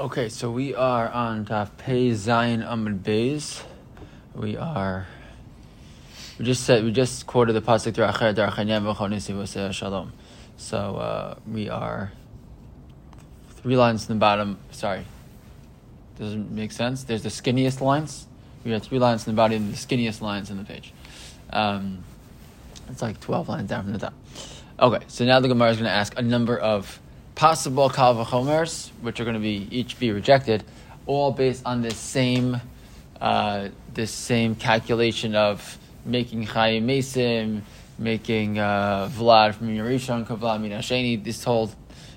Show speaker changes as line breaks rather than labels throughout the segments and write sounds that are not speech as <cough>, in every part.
Okay, so we are on Daf Pei Zayin Amud Beis. We are. We just said we just quoted the pasuk Daracher Darachanyam V'Chonisi Shalom. So uh, we are three lines in the bottom. Sorry, doesn't make sense. There's the skinniest lines. We have three lines in the bottom, the skinniest lines in the page. Um, it's like twelve lines down from the top. Okay, so now the Gemara is going to ask a number of possible kalvachomers, which are going to be each be rejected, all based on this same uh, this same calculation of making Chaim Mesim, making uh, Vlad from Yerishon, Kavlad Minasheni, this whole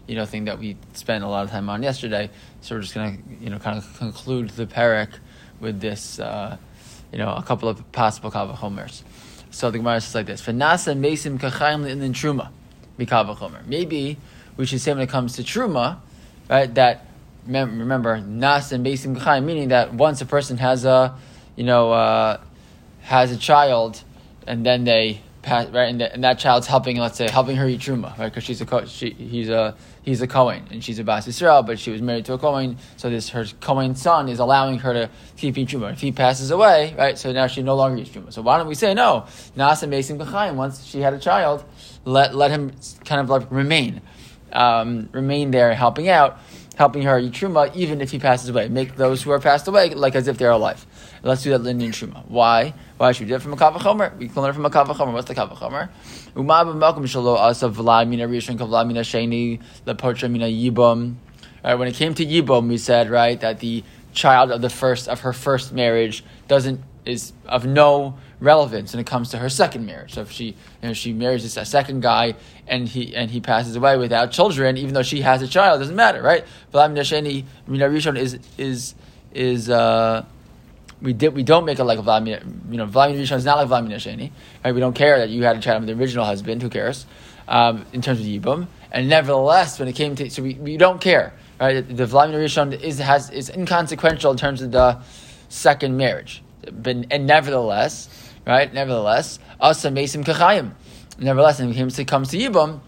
you know thing that we spent a lot of time on yesterday. So we're just going to you know kind of conclude the parak with this uh, you know a couple of possible kalvachomers. So the Gemara says like this: "V'nasa Mesim Kachayim in Truma, mikavachomer." Maybe we should say when it comes to truma, right? That remember nas and basim k'chaim, meaning that once a person has a, you know, uh, has a child, and then they pass right, and, and, that child's helping, let's say, helping her eat truma, right? Because she's a she, he's a he's a Kohen and she's a Bas Yisrael, but she was married to a Kohen, so this her Kohen son is allowing her to keep eating truma. If he passes away, right, so now she no longer eats truma. So why don't we say no? Nas and basim k'chaim. Once she had a child, let let him kind of like remain um, remain there helping out, helping her truma, even if he passes away. Make those who are passed away like as if they're alive. Let's do that in truma. Why? Why should we do it from a kavachomer? We can learn from a kavachomer. What's the kavachomer? Right, when it came to yibum, we said right that the child of the first of her first marriage doesn't is of no relevance when it comes to her second marriage. So if she you know, she marries a second guy and he and he passes away without children, even though she has a child, doesn't matter, right? V'lam nasheni mina rishon is is is uh, we did we don't make it like v'lam you know v'lam rishon is not like v'lam nasheni, right? We don't care that you had a child with the original husband. Who cares? Um, in terms of yibum, and nevertheless, when it came to so we, we don't care, right? The v'lam rishon is has is inconsequential in terms of the second marriage, but and nevertheless, right? Nevertheless, asa mesim kachayim Nevertheless, when it comes to Yibum,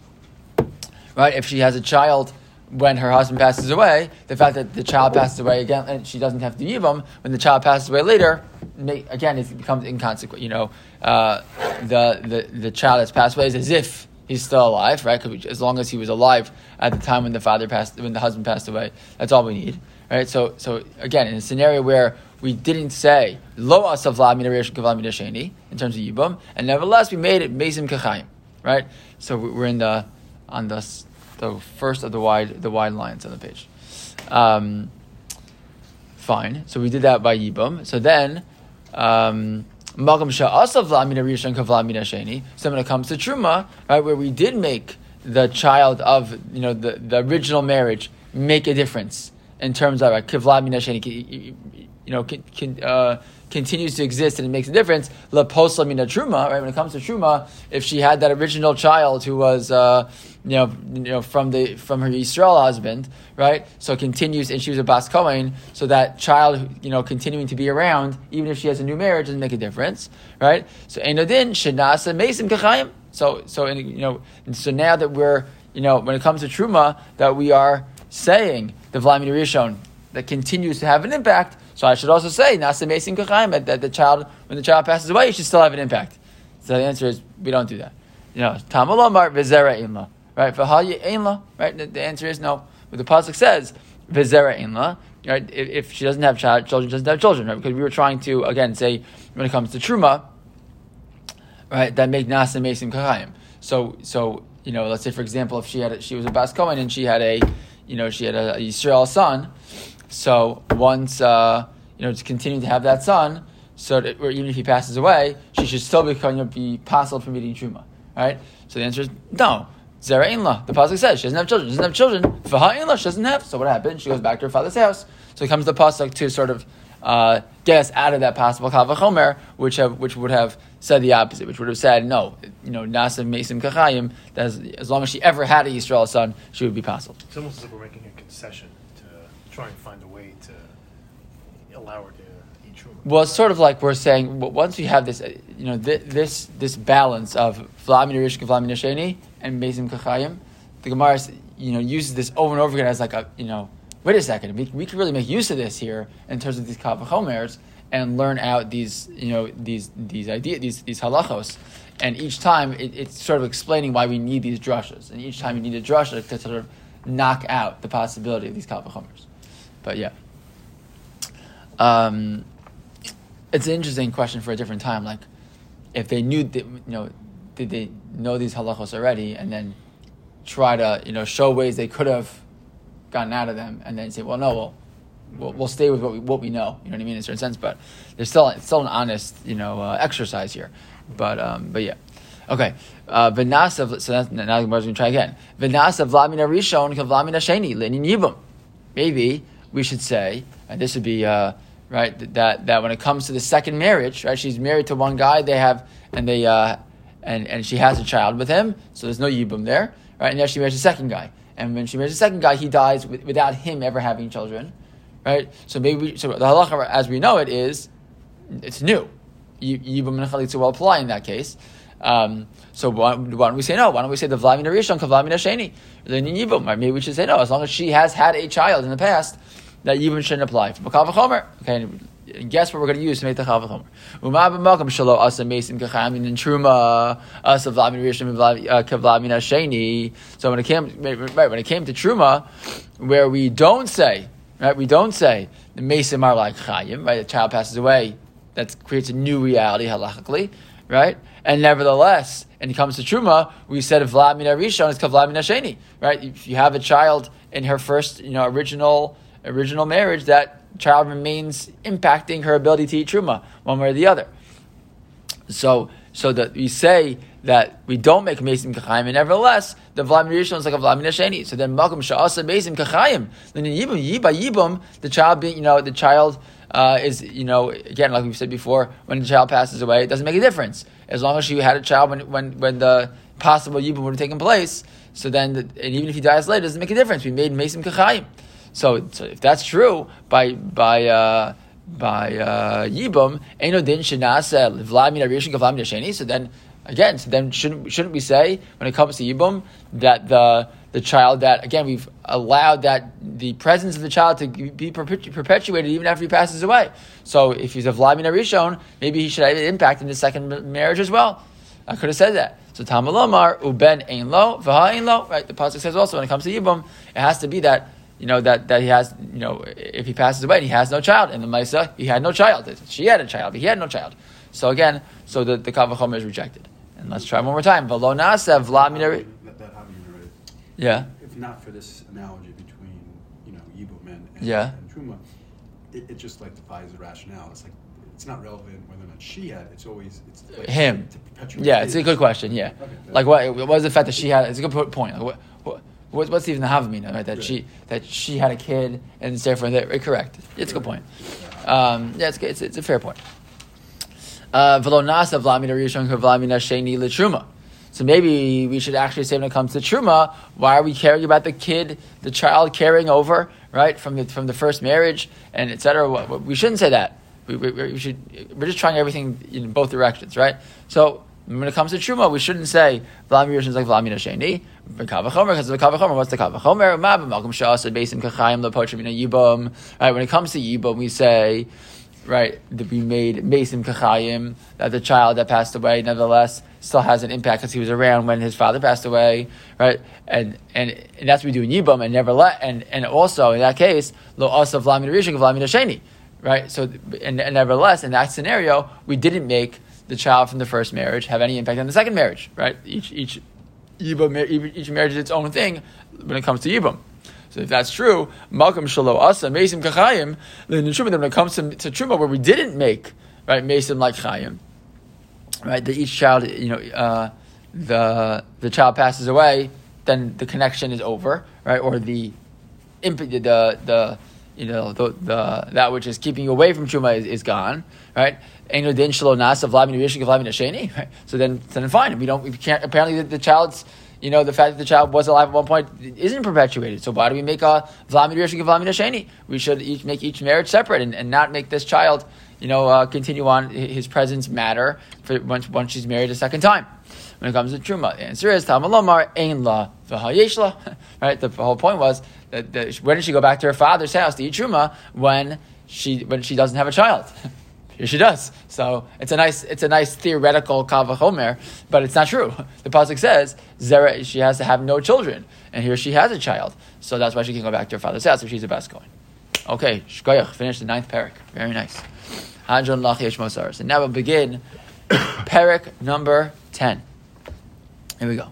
right, if she has a child when her husband passes away, the fact that the child passes away again and she doesn't have to Yibum, when the child passes away later, again, it becomes inconsequent. You know, uh, the, the, the child that's passed away is as if he's still alive, right? As long as he was alive at the time when the father passed, when the husband passed away, that's all we need, right? So, so again, in a scenario where we didn't say lo asav la mina sheni in terms of yibum, and nevertheless we made it mesim kachayim, right? So we're in the on the the first of the wide the wide lines on the page. Um, fine. So we did that by yibum. So then. Um, Malcolm Sha'asav Lamina Rishon Kavlamina Sheni. So when it comes to Truma, right, where we did make the child of you know the, the original marriage make a difference in terms of like, Kavlamina Sheni you know, can, can, uh, continues to exist and it makes a difference. La posla mina truma, right? When it comes to truma, if she had that original child who was, uh, you know, you know, from the from her Israel husband, right? So it continues, and she was a bas kohen, so that child, you know, continuing to be around, even if she has a new marriage, doesn't make a difference, right? So enodin shenasa mesim kachayim. So so in, you know, so now that we're you know, when it comes to truma, that we are saying the Vladimir Rishon that continues to have an impact so I should also say, Nasa Mesim Kachayim, that the child, when the child passes away, you should still have an impact. So the answer is, we don't do that. You know, Tamalomar Vizera Inla. Right? V'halya Inla. Right? The, answer is no. But the Pasuk says, Vizera Inla. Right? If, she doesn't have child, children, doesn't have children. Right? Because we were trying to, again, say, when it comes to Truma, right, that make Nasa Mesim Kachayim. So, so, you know, let's say, for example, if she had, a, she was a Bas Kohen and she had a, you know, she had a, Yisrael son, so once uh, you know, to continue to have that son, so that, even if he passes away, she should still be, you know, be possible from eating truma, right? So the answer is no. Zera Inla. The pasuk says she doesn't have children. She doesn't have children. Faha Inla. She doesn't have. So what happens? She goes back to her father's house. So comes the pasuk to sort of uh, get us out of that possible kavachomer, which have which would have said the opposite, which would have said no, you know, nasa mesim kachayim. That as, as long as she ever had a Yisrael son, she would be possible.
It's almost as if we're making a concession to try and find a way to allow her to eat truma.
Well, it's sort of like we're saying once we have this, uh, you know, this this balance of v'lamin rishka and mezim kachayim, the Gemara, you know, uses this over and over again as like a, you know, wait a second, we, we could really make use of this here in terms of these kavachomers and learn out these, you know, these these ideas, these these halachos. And each time it, it's sort of explaining why we need these drushes. And each time you need a drusha to sort of knock out the possibility of these kavachomers. But yeah. Um, it's an interesting question for a different time. Like, if they knew, that, you know, did they know these halachos already, and then try to, you know, show ways they could have gotten out of them, and then say, well, no, well, we'll, we'll stay with what we, what we know. You know what I mean, in a certain sense. But there's still it's still an honest, you know, uh, exercise here. But um, but yeah. Okay, uh, v'nasa. So that's, now we're going to try again. V'nasa v'lamina rishon kavlamina sheni linin yibum. Maybe we should say, and this would be uh, right that that when it comes to the second marriage, right? She's married to one guy. They have and they uh, and and she has a child with him. So there's no yibum there, right? And now she marries a second guy. And when she marries the second guy, he dies with, without him ever having children, right? So maybe we, so the halacha as we know it is it's new. Yibum and chalitza will apply in that case. Um, so why, why, don't we say no? Why don't we say the vlamina rishon kavlamina sheni? Then yibum. Maybe we should say no. As long as she has had a child in the past, that yibum shouldn't apply. For chomer. Okay. And guess what we're going to use to make the kavachomer? Uma b'malkam shalo asa mesim kachamin and truma asa vlamina rishon uh, kavlamina sheni. So when it came right when it came to truma, where we don't say right, we don't say the mesim are like chayim. Right, the child passes away that creates a new reality halachically, right? And nevertheless, when it comes to truma, we said v'lamina rishon is kavlamina sheni, right? If you have a child in her first, you know, original original marriage, that child remains impacting her ability to eat truma one way or the other. So, so that we say that we don't make mesim kachayim, and nevertheless, the rishon is like a v'lamina sheni. So then, malkum sha'asa mesim kachayim. Then yibum, yiba yibum, the child being, you know, the child uh, is, you know, again, like we've said before, when the child passes away, it doesn't make a difference. As long as she had a child when, when, when the possible yibum would have taken place, so then, the, and even if he dies later, it doesn't make a difference. We made Mesim Kachayim. So, so if that's true, by, by, uh, by uh, Yibum, Din so then, again, so then shouldn't, shouldn't we say, when it comes to Yibum, that the, the child that again we've allowed that the presence of the child to be perpetuated even after he passes away. So if he's a Vladimir Rishon, maybe he should have an impact in the second marriage as well. I could have said that. So Tamalomar uben ein lo v'ha ein lo. Right. The pasuk says also when it comes to Yibum, it has to be that you know that, that he has you know if he passes away and he has no child in the Maisa he had no child. She had a child, but he had no child. So again, so the the kavachom is rejected. And let's try one more time. V'lo nasa Vladimir. Yeah.
If not for this analogy between, you know, Yibum and, and,
yeah.
and Truma, it, it, just like defies the rationale. It's like it's not relevant whether or not she had. It's always it's like
him. yeah, it's a good question. Yeah, okay, like what, what was the fact that she had? It's a good point. Like what, what, what's even the havamina right? That right. she that she had a kid and therefore that correct. It's a good point. Um, yeah, it's, it's, it's a fair point. Uh, so maybe we should actually say when it comes to truma, why are we caring about the kid, the child carrying over, right, from the from the first marriage and etc. We shouldn't say that. We, we, we, should. We're just trying everything in both directions, right? So when it comes to truma, we shouldn't say v'lamir is like v'lamina sheni kavachomer because the kavachomer. What's the kavachomer? Ma'am malkum shas besim kachayim lepotrim yibum. Right. When it comes to yibum, we say right, that we made Mesim Kachayim, that the child that passed away, nevertheless, still has an impact because he was around when his father passed away, right? And and, and that's what we do in Yibam, and never let, and, and also in that case, lo asav lamin rishon lamin right? So, and, and nevertheless, in that scenario, we didn't make the child from the first marriage have any impact on the second marriage, right? Each each Yibam, each marriage is its own thing when it comes to Yibam. So if that's true, Malcolm Shalo Asa, Mesim Kachayim, then the when it comes to, to Truma, where we didn't make, right, Mesim like Chayim, right, that each child, you know, uh, the, the child passes away, then the connection is over, right, or the, the, the, you know, the, the, that which is keeping you away from Truma is, is gone, right? <laughs> Right? So then, then fine. We don't. We can't. Apparently, the, the child's you know, the fact that the child was alive at one point isn't perpetuated. So why do we make a Rishon Vlamid Sheni? We should each make each marriage separate and, and not make this child, you know, uh, continue on his presence matter for once, once she's married a second time. When it comes to truma? The answer is Tamalomar Ein La V'Hayeshla. <laughs> Right. The whole point was that, that when did she go back to her father's house to eat truma when she when she doesn't have a child? <laughs> Here she does. So it's a nice it's a nice theoretical kavachomer, but it's not true. <laughs> The pasuk says Zera she has to have no children, and here she has a child, so that's why she can go back to her father's house if she's a best going. Okay, shkoyach, finish the ninth parak. Very nice. Hadron lach yesh. And now we'll begin <coughs> parak number ten. Here we go.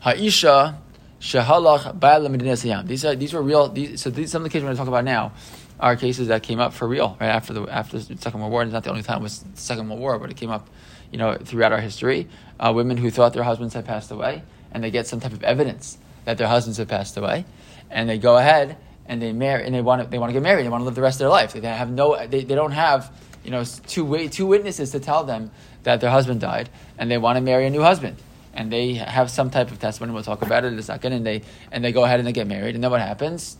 Ha'isha shehalach ba'al These are these were real. These, so these, some of the cases we're going to talk about now are cases that came up for real right after the after the Second World War. And it's not the only time it was the Second World War, but it came up, you know, throughout our history. Uh, women who thought their husbands had passed away, and they get some type of evidence that their husbands have passed away, and they go ahead and they marry and they want to they want to get married. They want to live the rest of their life. They have no they, they don't have you know two two witnesses to tell them that their husband died, and they want to marry a new husband. And they have some type of testimony. We'll talk about it in a second. And they and they go ahead and they get married. And then what happens?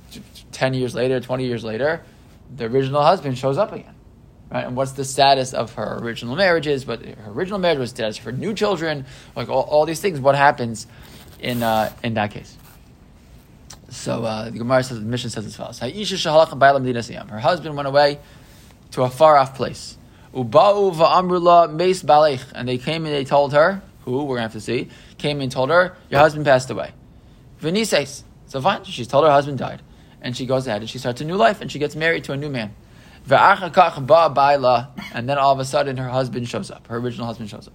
Ten years later, twenty years later, the original husband shows up again. Right? And what's the status of her original marriages? But her original marriage was status for new children, like all, all these things. What happens in uh, in that case? So uh, the Gemara says the Mishnah says as follows: Her husband went away to a far off place. And they came and they told her, who we're gonna have to see, came and told her, your husband passed away. Venises. So fine, she's told her husband died and she goes ahead and she starts a new life and she gets married to a new man. And then all of a sudden her husband shows up. Her original husband shows up.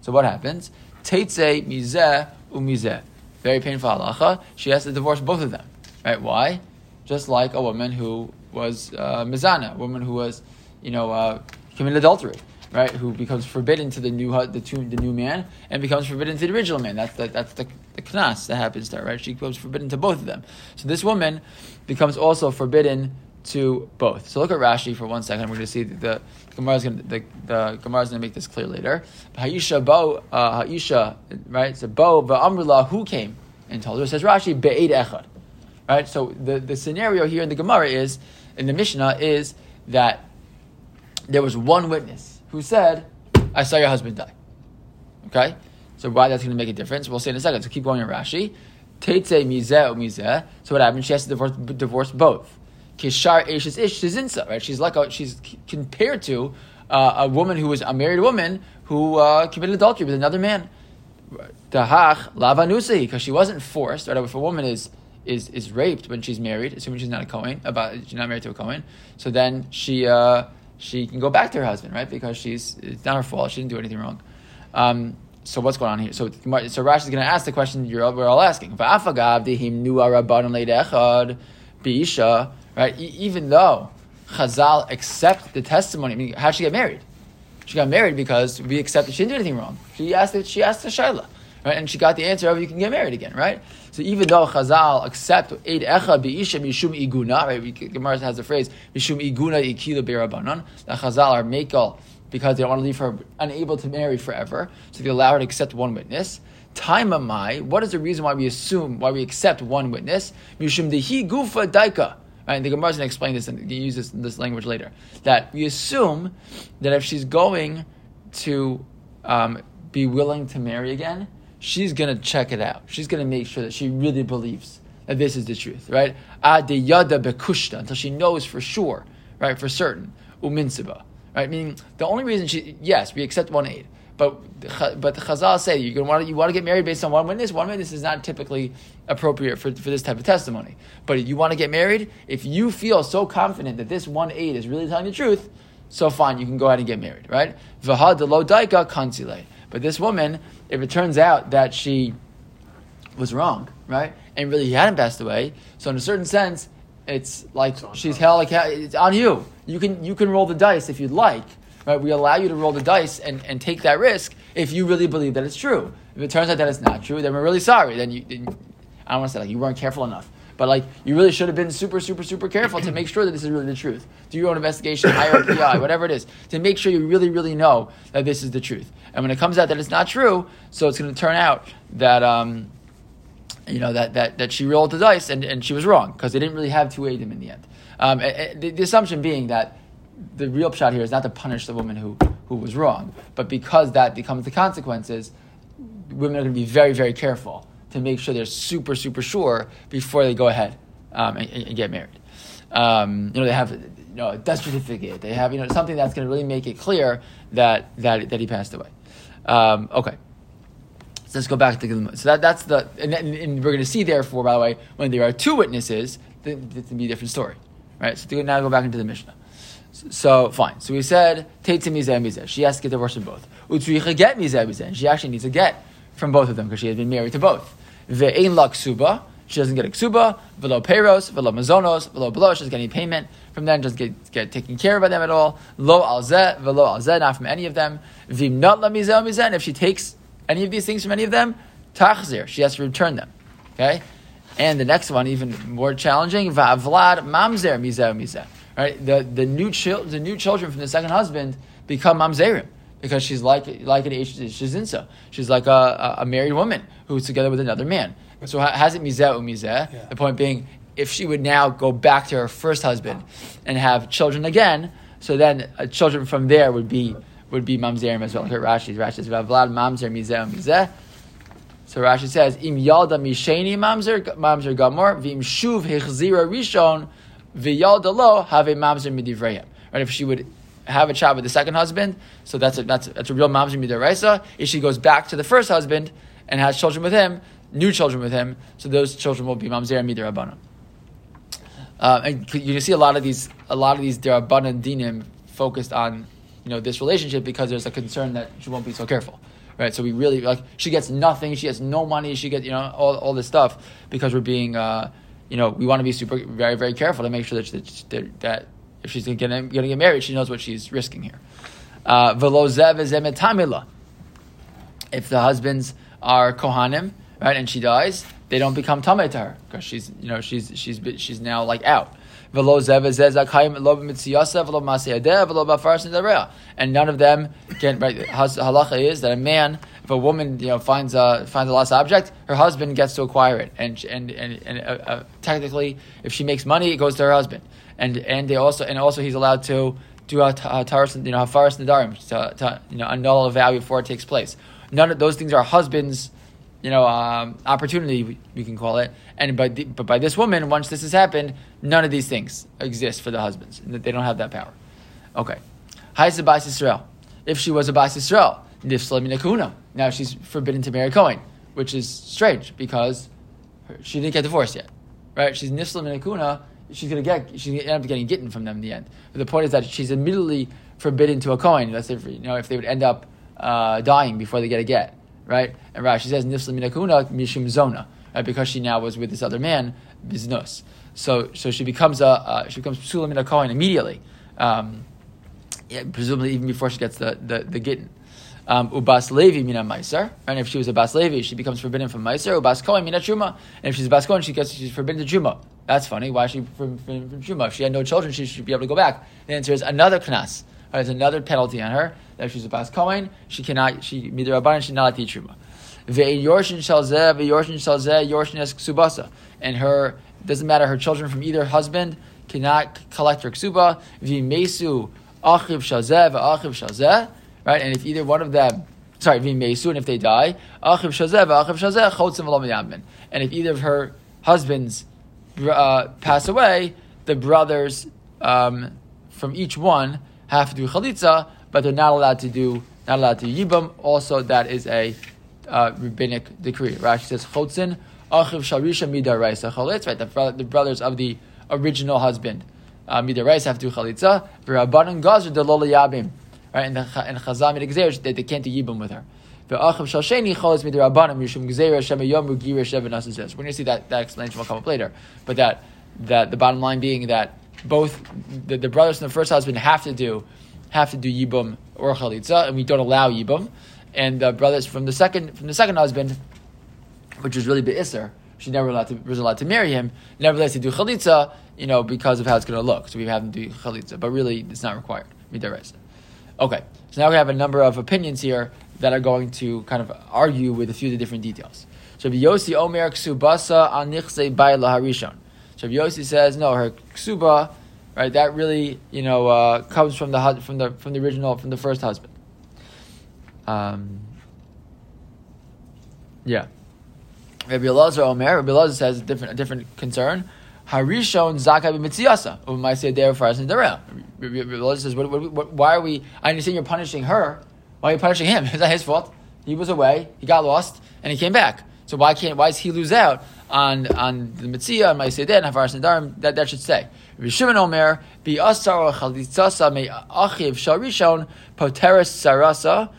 So what happens? Teitze. Very painful halacha. She has to divorce both of them. Right? Why? Just like a woman who was uh, mizana, a woman who was, you know, uh, committed adultery right, who becomes forbidden to the new the, two, the new man and becomes forbidden to the original man. That's the, that's the, the knas that happens there, right? She becomes forbidden to both of them. So this woman becomes also forbidden to both. So look at Rashi for one second. We're going to see the, Gemara is going to the, the Gemara is going to make this clear later. Haisha bo uh, Haisha right? So bo va'amrullah who came and told her. It says Rashi be'ed echad. Right. So the, the scenario here in the Gemara is in the Mishnah is that there was one witness who said, I saw your husband die. Okay? So why that's going to make a difference? We'll see in a second. So keep going in Rashi. Teitze mizeh. So what happens? She has to divorce, divorce both. Kishar ish. Right? She's like a, she's compared to uh, a woman who was a married woman who uh, committed adultery with another man. Lavanusi because she wasn't forced. Right? If a woman is is is raped when she's married, assuming she's not a Kohen, about she's not married to a Kohen, so then she. Uh, she can go back to her husband, right? Because she's it's not her fault. She didn't do anything wrong. Um, so what's going on here? So so Rashi is going to ask the question you're we're all asking. Right? even though Chazal accept the testimony, I mean, how did she get married? She got married because we accepted she didn't do anything wrong. She asked she asked the Shaila, right? And she got the answer of you can get married again, right? So even though Chazal accept Eid Echa Beisha Mishum Iguna, right? The Gemara has the phrase Mishum Iguna Ikila Beirabanan. That Chazal are Mekel because they don't want to leave her unable to marry forever, so they allow her to accept one witness. Time amai. What is the reason why we assume why we accept one witness? Mishum Dehi Gufa Daika. Right, the Gemara is going to explain this and use this, this language later. That we assume that if she's going to um, be willing to marry again, she's going to check it out. She's going to make sure that she really believes that this is the truth, right? yada bekushta, until she knows for sure, right, for certain. Uminsiba, right? Meaning the only reason she, yes, we accept one aid, but but the Chazal say you're gonna want to, you want to get married based on one witness. One witness is not typically appropriate for, for this type of testimony. But you want to get married, if you feel so confident that this one aid is really telling the truth, so fine, you can go ahead and get married, right? V'ha lo daika kansile. But this woman, if it turns out that she was wrong, right, and really he hadn't passed away, so in a certain sense, it's like it's she's held like it's on you. You can you can roll the dice if you'd like, right? We allow you to roll the dice and, and take that risk if you really believe that it's true. If it turns out that it's not true, then we're really sorry. Then you, then, I don't want to say like you weren't careful enough. But like, you really should have been super, super, super careful to make sure that this is really the truth. Do your own investigation, hire a PI, <laughs> whatever it is, to make sure you really, really know that this is the truth. And when it comes out that it's not true, so it's going to turn out that, um, you know, that, that, that she rolled the dice and, and she was wrong because they didn't really have two Adam in the end. Um, the, the assumption being that the real shot here is not to punish the woman who, who was wrong, but because that becomes the consequences, women are going to be very, very careful to make sure they're super, super sure before they go ahead um, and, and get married. Um, you know, they have you know, a death certificate. They have you know something that's going to really make it clear that that, that he passed away. Um, okay. So let's go back to the so that that's the and, and, we're going to see therefore by the way when there are two witnesses it's going to be a different story, right? So now go back into the Mishnah. So, fine. So we said. She has to get divorced from both. She actually needs a get from both of them because she has been married to both. Ve'ein la ksuba. She doesn't get a ksuba. Velo peros. Velo mazonos. Velo. She doesn't get any payment from them. Doesn't get, get taken care of by them at all. Lo alzeh. Velo alzeh. Not from any of them. Vim not la mizeh. And if she takes any of these things from any of them, tachzir. She has to return them. Okay. And the next one, even more challenging, va'avlad mamzer mizeh mizeh. Right, the the new chil- the new children from the second husband become mamzerim because she's like like an shezinsa. She's like a, a, married woman who's together with another man. So has it mizeh u mizeh? The point being, if she would now go back to her first husband and have children again, so then uh, children from there would be would be mamzerim as well. Look at Rashi. Rashi says v'avlad mamzer mizeh mizeh. So Rashi says, "Im yalda misheni mamzer mamzer gamor v'im shuv hechzira rishon v'yalda lo have a mamzer midivrayim." Right? If she would have a child with the second husband, so that's a, that's a, that's a real mamzer midiraisa. If she goes back to the first husband and has children with him, new children with him, so those children will be mamzer midirabana. Uh, and you see a lot of these a lot of these derabana dinim focused on you know this relationship because there's a concern that she won't be so careful right? So we really like she gets nothing. She has no money. She gets you know all, all this stuff because we're being uh, you know we want to be super very very careful to make sure that that, that if she's going to get married, she knows what she's risking here. Uh, if the husbands are kohanim, right, and she dies, they don't become tamei to her because she's you know she's she's she's now like out. And none of them can. Right, halacha is that a man, if a woman you know finds a finds a lost object, her husband gets to acquire it, and and and, and uh, uh, technically, if she makes money, it goes to her husband, and and they also and also he's allowed to do a taras you know hafaras nadarim to, to you know annul a vow before it takes place. None of those things are husbands you know, um, opportunity we, can call it. And but by this woman, once this has happened, none of these things exist for the husbands. And they don't have that power. Okay. Ha'is Bais Israel. If she was a Bais Israel, Nifsla. Now she's forbidden to marry Cohen, which is strange because she didn't get divorced yet, right? She's Nifsla She's gonna get. She's gonna end up getting gitten from them in the end. But the point is that she's immediately forbidden to a Cohen. Let's say, you know, if they would end up uh, dying before they get a get right? And Rashi says nifsla minakuna mishum zona, right? Because she now was with this other man, biznus. So, so she becomes a uh, she becomes psula min kohen immediately, um, yeah, presumably even before she gets the the, the. Um, ubas levi mina meiser, and if she was a bas levi, she becomes forbidden from meiser. Ubas kohen mina truma, and if she's a bas kohen, she gets she's forbidden to truma. That's funny. Why is she from, from, truma? If she had no children, she should be able to go back. The answer is another knas. Right, there's another penalty on her that she's a bas kohen, she cannot, she midrabanan, she not teach truma. Ve'in yorshin shalzeh, ve'yorshin shalzeh, yorshin es ksubasa. And her, doesn't matter, her children from either husband cannot collect her ksuba. V'mesu achiv shalzeh, ve'achiv shalzeh. Right, and if either one of them, sorry, v'mesu, and if they die, achiv chotzim v'lam And if either of her husbands uh, pass away, the brothers um, from each one have to do chalitza, but they're not allowed to do not allowed to yibam. Also, that is a uh, rabbinic decree. Rashi says chotzin achiv sharisha midaraisa chalitz. Right, the, the brothers of the original husband uh, midaraisa have to do chalitza. V'rabbanan gazer delol yabim. Right, and the and chazam midagzer they, they can't do yibam with her. We're going to see that that explanation will come up later, but that that the bottom line being that both the, the brothers from the first husband have to do have to do yibum or chalitza, and we don't allow yibum. And the brothers from the second from the second husband, which was really be'isser, she never allowed to, was allowed to marry him. Nevertheless, to do chalitza, you know, because of how it's going to look. So we have them do chalitza, but really, it's not required. Okay, so now we have a number of opinions here that are going to kind of argue with a few of the different details. So Yossi Omer Ksubasa Anichse Baila Harishon. So Yossi says, no, her Ksuba right? That really, you know, uh, comes from the from the from the original from the first husband. Um, Yeah. Rabbi Elazar Omer, Rabbi Elazar says a different, a different concern. Harishon Zakai b'mitziasa. We might say Rabbi Elazar says, what, what, what, why are we, I understand you're punishing her. Why are you punishing him? <laughs> Is that his fault? He was away, he got lost, and he came back. So why can't, why does he lose out on, on the Mitzia, and Maisei and Havaras Nadarim? That, that should say. Rabbi Omer, Bi Asar Chalitzasa Me Achiv Sharishon Sarasa.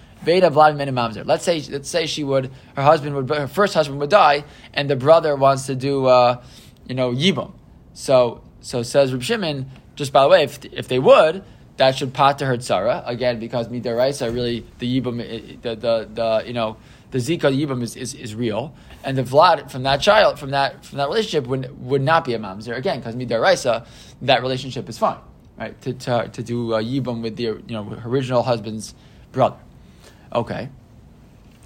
Let's say let's say she would her husband would her first husband would die and the brother wants to do uh, you know yibum. So so says Reb Shimon. Just by the way, if, if they would, that should pot to her tzara again because midaraisa really the yibum eh, eh, the, the the you know the zika yibum is, is, is real and the vlad from that child from that from that relationship would would not be a mamzer again because midaraisa that relationship is fine right to to, to do a yibum with the you know original husband's brother. Okay.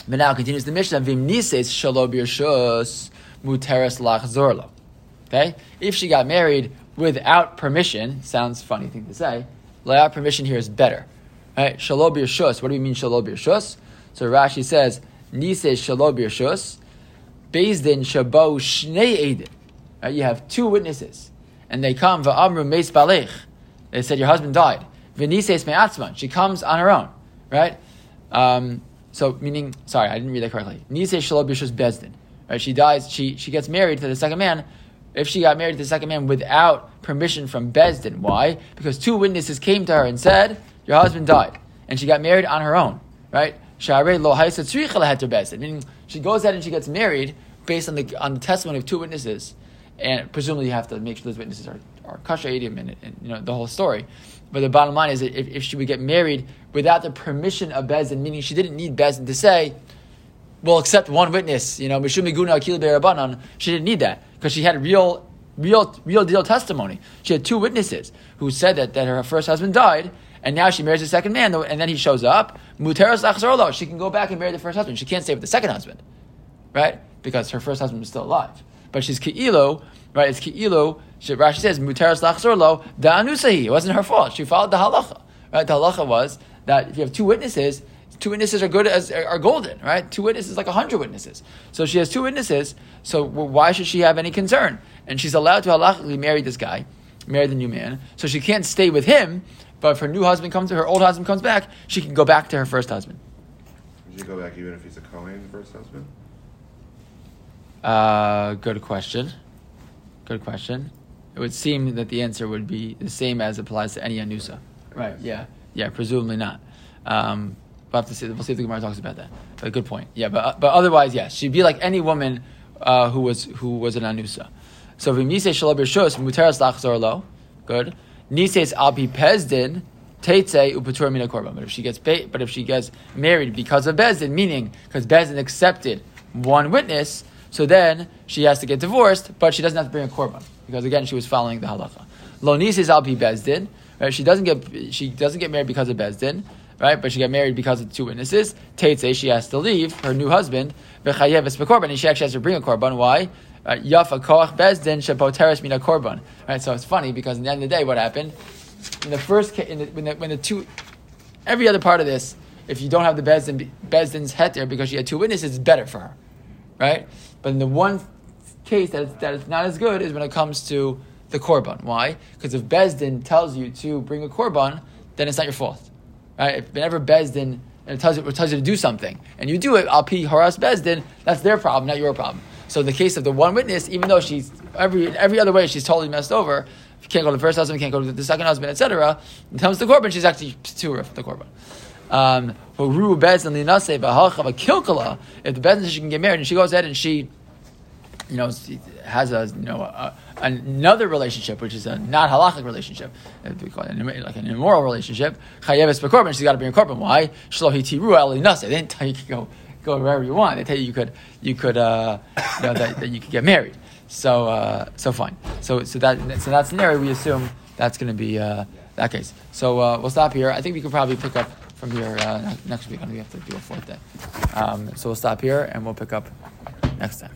But now continues the Mishnah. Vim nises shalo birshus muteres lachzorlo. Okay. If she got married without permission, sounds funny thing to say. Without permission here is better. Right? Shalo birshus. What do we mean shalo birshus? So Rashi says nises shalo birshus. Bezdin shabo shnei edin. Right? You have two witnesses, and they come va'amru meis balech. They said your husband died. V'nises me'atzman. She comes on her own. Right. Um, so meaning, sorry, I didn't read that correctly. Nisei Shalom Bishus Bezdin. Right? She dies. She she gets married to the second man. If she got married to the second man without permission from Bezdin, why? Because two witnesses came to her and said, "Your husband died," and she got married on her own. Right? Meaning, she goes out and she gets married based on the on the testimony of two witnesses, and presumably you have to make sure those witnesses are are kasha and, and you know the whole story. But the bottom line is that if, if she would get married without the permission of Bezdin, meaning she didn't need Bezdin to say, "We'll accept one witness," you know, Mishum Miguna Akil Be'erabanan. She didn't need that because she had real, real, real deal testimony. She had two witnesses who said that, that her first husband died, and now she marries a second man, and then he shows up. Muteras Achzorlo. She can go back and marry the first husband. She can't stay with the second husband, right? Because her first husband was still alive. But she's Ki'ilo, right? It's Ki'ilo Rashi says, Muteras lachzor lo da'anusahi. It wasn't her fault. She followed the halacha. Right? The halacha was that if you have two witnesses, two witnesses are good as are golden, right? Two witnesses like a hundred witnesses. So she has two witnesses. So why should she have any concern? And she's allowed to halachically marry this guy, marry the new man. So she can't stay with him. But if her new husband comes, her old husband comes back, she can go back to her first husband.
Would you go back even if he's a Kohen, first husband?
Uh, good question. Good question it would seem that the answer would be the same as applies to any anusa. Right? Yeah. Yeah. Presumably not. Um, we'll have to see. We'll see if the Gemara talks about that. But good point. Yeah. But but otherwise, yes, she'd be like any woman uh, who was who was an anusa. So v'mise shalom b'shus muteras lachzor lo. Good. Nises alpi bezdin teitze upatur mina korban. But if she gets ba- but if she gets married because of bezdin, meaning because bezdin accepted one witness, so then she has to get divorced, but she doesn't have to bring a korban because again she was following the halacha. Lonis is alpi bezdin. Right? She doesn't get she doesn't get married because of bezdin, right? But she got married because of two witnesses. Teitze she has to leave her new husband. V'chayeves bekorban, and she actually has to bring a korban. Why? Uh, yafa koach bezdin shepoteres mina korban. Right. So it's funny because in the end of the day, what happened in the first in the, when, the, when the two every other part of this, if you don't have the bezdin bezdin's heter because she had two witnesses, it's better for her, right? But in the one case that it's, that it's not as good is when it comes to the korban. Why? Because if Bezdin tells you to bring a korban, then it's not your fault. Right? If whenever Bezdin and it tells you, it tells you to do something, and you do it, I'll pi haras Bezdin, that's their problem, not your problem. So in the case of the one witness, even though she's every every other way she's totally messed over, you can't go to the first husband, can't go to the second husband, etc. It comes to the korban, she's actually two from the korban. Um, kilkala, if the Bezdin she can get married and she goes ahead and she you know, has a you know a, another relationship, which is a not halachic relationship, call it like an immoral relationship. Chayeves bekorban, she's got to bring a korban. Why? Shlohi tiru el They didn't tell you, could go go wherever you want. They tell you you could you could uh, you know, that, that you could get married. So uh, so fine. So so that so that scenario we assume that's going to be uh, that case. So uh, we'll stop here. I think we could probably pick up from here uh, next week. I know we have to do a fourth day. Um, so we'll stop here and we'll pick up next time.